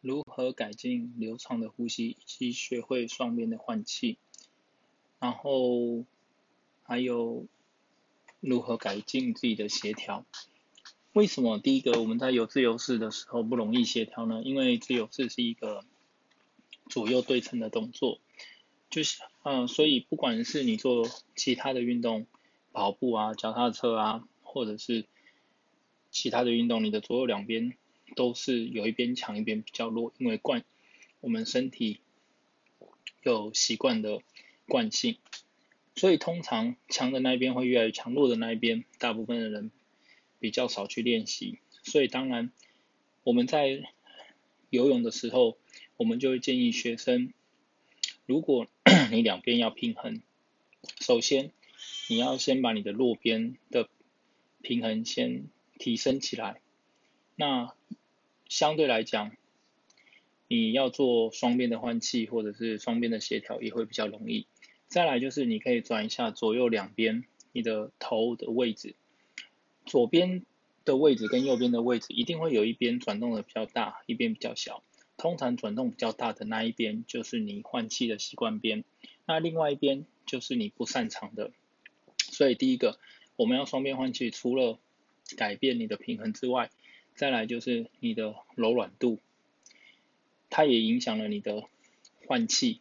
如何改进流畅的呼吸，以及学会双边的换气，然后还有如何改进自己的协调。为什么第一个我们在有自由式的时候不容易协调呢？因为自由式是一个左右对称的动作，就是嗯、呃，所以不管是你做其他的运动，跑步啊、脚踏车啊，或者是其他的运动，你的左右两边都是有一边强一边比较弱，因为惯我们身体有习惯的惯性，所以通常强的那一边会越来越强，弱的那一边大部分的人比较少去练习，所以当然我们在游泳的时候，我们就会建议学生，如果你两边要平衡，首先你要先把你的弱边的平衡先提升起来，那相对来讲，你要做双边的换气或者是双边的协调也会比较容易。再来就是你可以转一下左右两边你的头的位置。左边的位置跟右边的位置一定会有一边转动的比较大，一边比较小。通常转动比较大的那一边就是你换气的习惯边，那另外一边就是你不擅长的。所以第一个我们要双边换气，除了改变你的平衡之外，再来就是你的柔软度，它也影响了你的换气。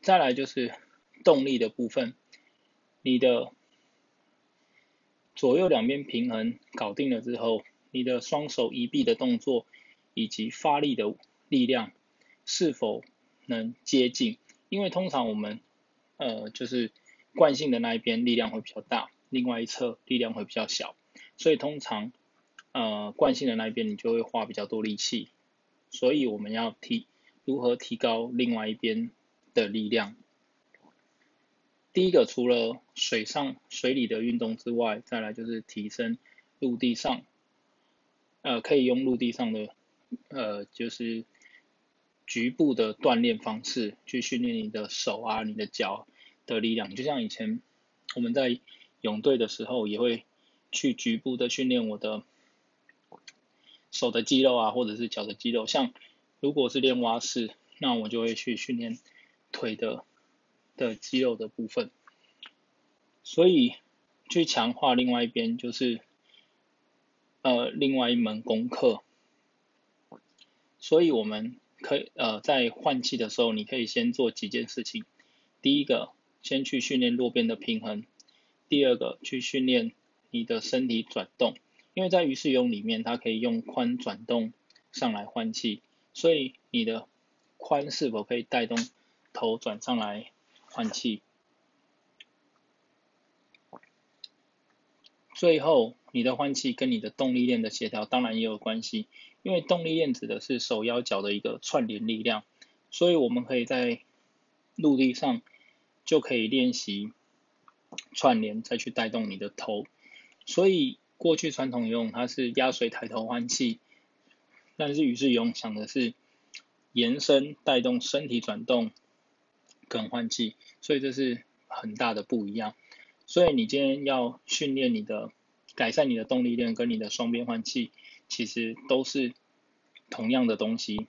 再来就是动力的部分，你的。左右两边平衡搞定了之后，你的双手移臂的动作以及发力的力量是否能接近？因为通常我们呃就是惯性的那一边力量会比较大，另外一侧力量会比较小，所以通常呃惯性的那一边你就会花比较多力气，所以我们要提如何提高另外一边的力量。第一个，除了水上、水里的运动之外，再来就是提升陆地上，呃，可以用陆地上的，呃，就是局部的锻炼方式去训练你的手啊、你的脚的力量。就像以前我们在泳队的时候，也会去局部的训练我的手的肌肉啊，或者是脚的肌肉。像如果是练蛙式，那我就会去训练腿的。的肌肉的部分，所以去强化另外一边就是呃另外一门功课，所以我们可以呃在换气的时候，你可以先做几件事情。第一个，先去训练弱边的平衡；第二个，去训练你的身体转动，因为在鱼式游泳里面，它可以用髋转动上来换气，所以你的髋是否可以带动头转上来？换气，最后你的换气跟你的动力链的协调当然也有关系，因为动力链指的是手腰脚的一个串联力量，所以我们可以在陆地上就可以练习串联，再去带动你的头。所以过去传统游泳它是压水抬头换气，但是鱼式游泳想的是延伸带动身体转动。跟换气，所以这是很大的不一样。所以你今天要训练你的，改善你的动力链跟你的双边换气，其实都是同样的东西。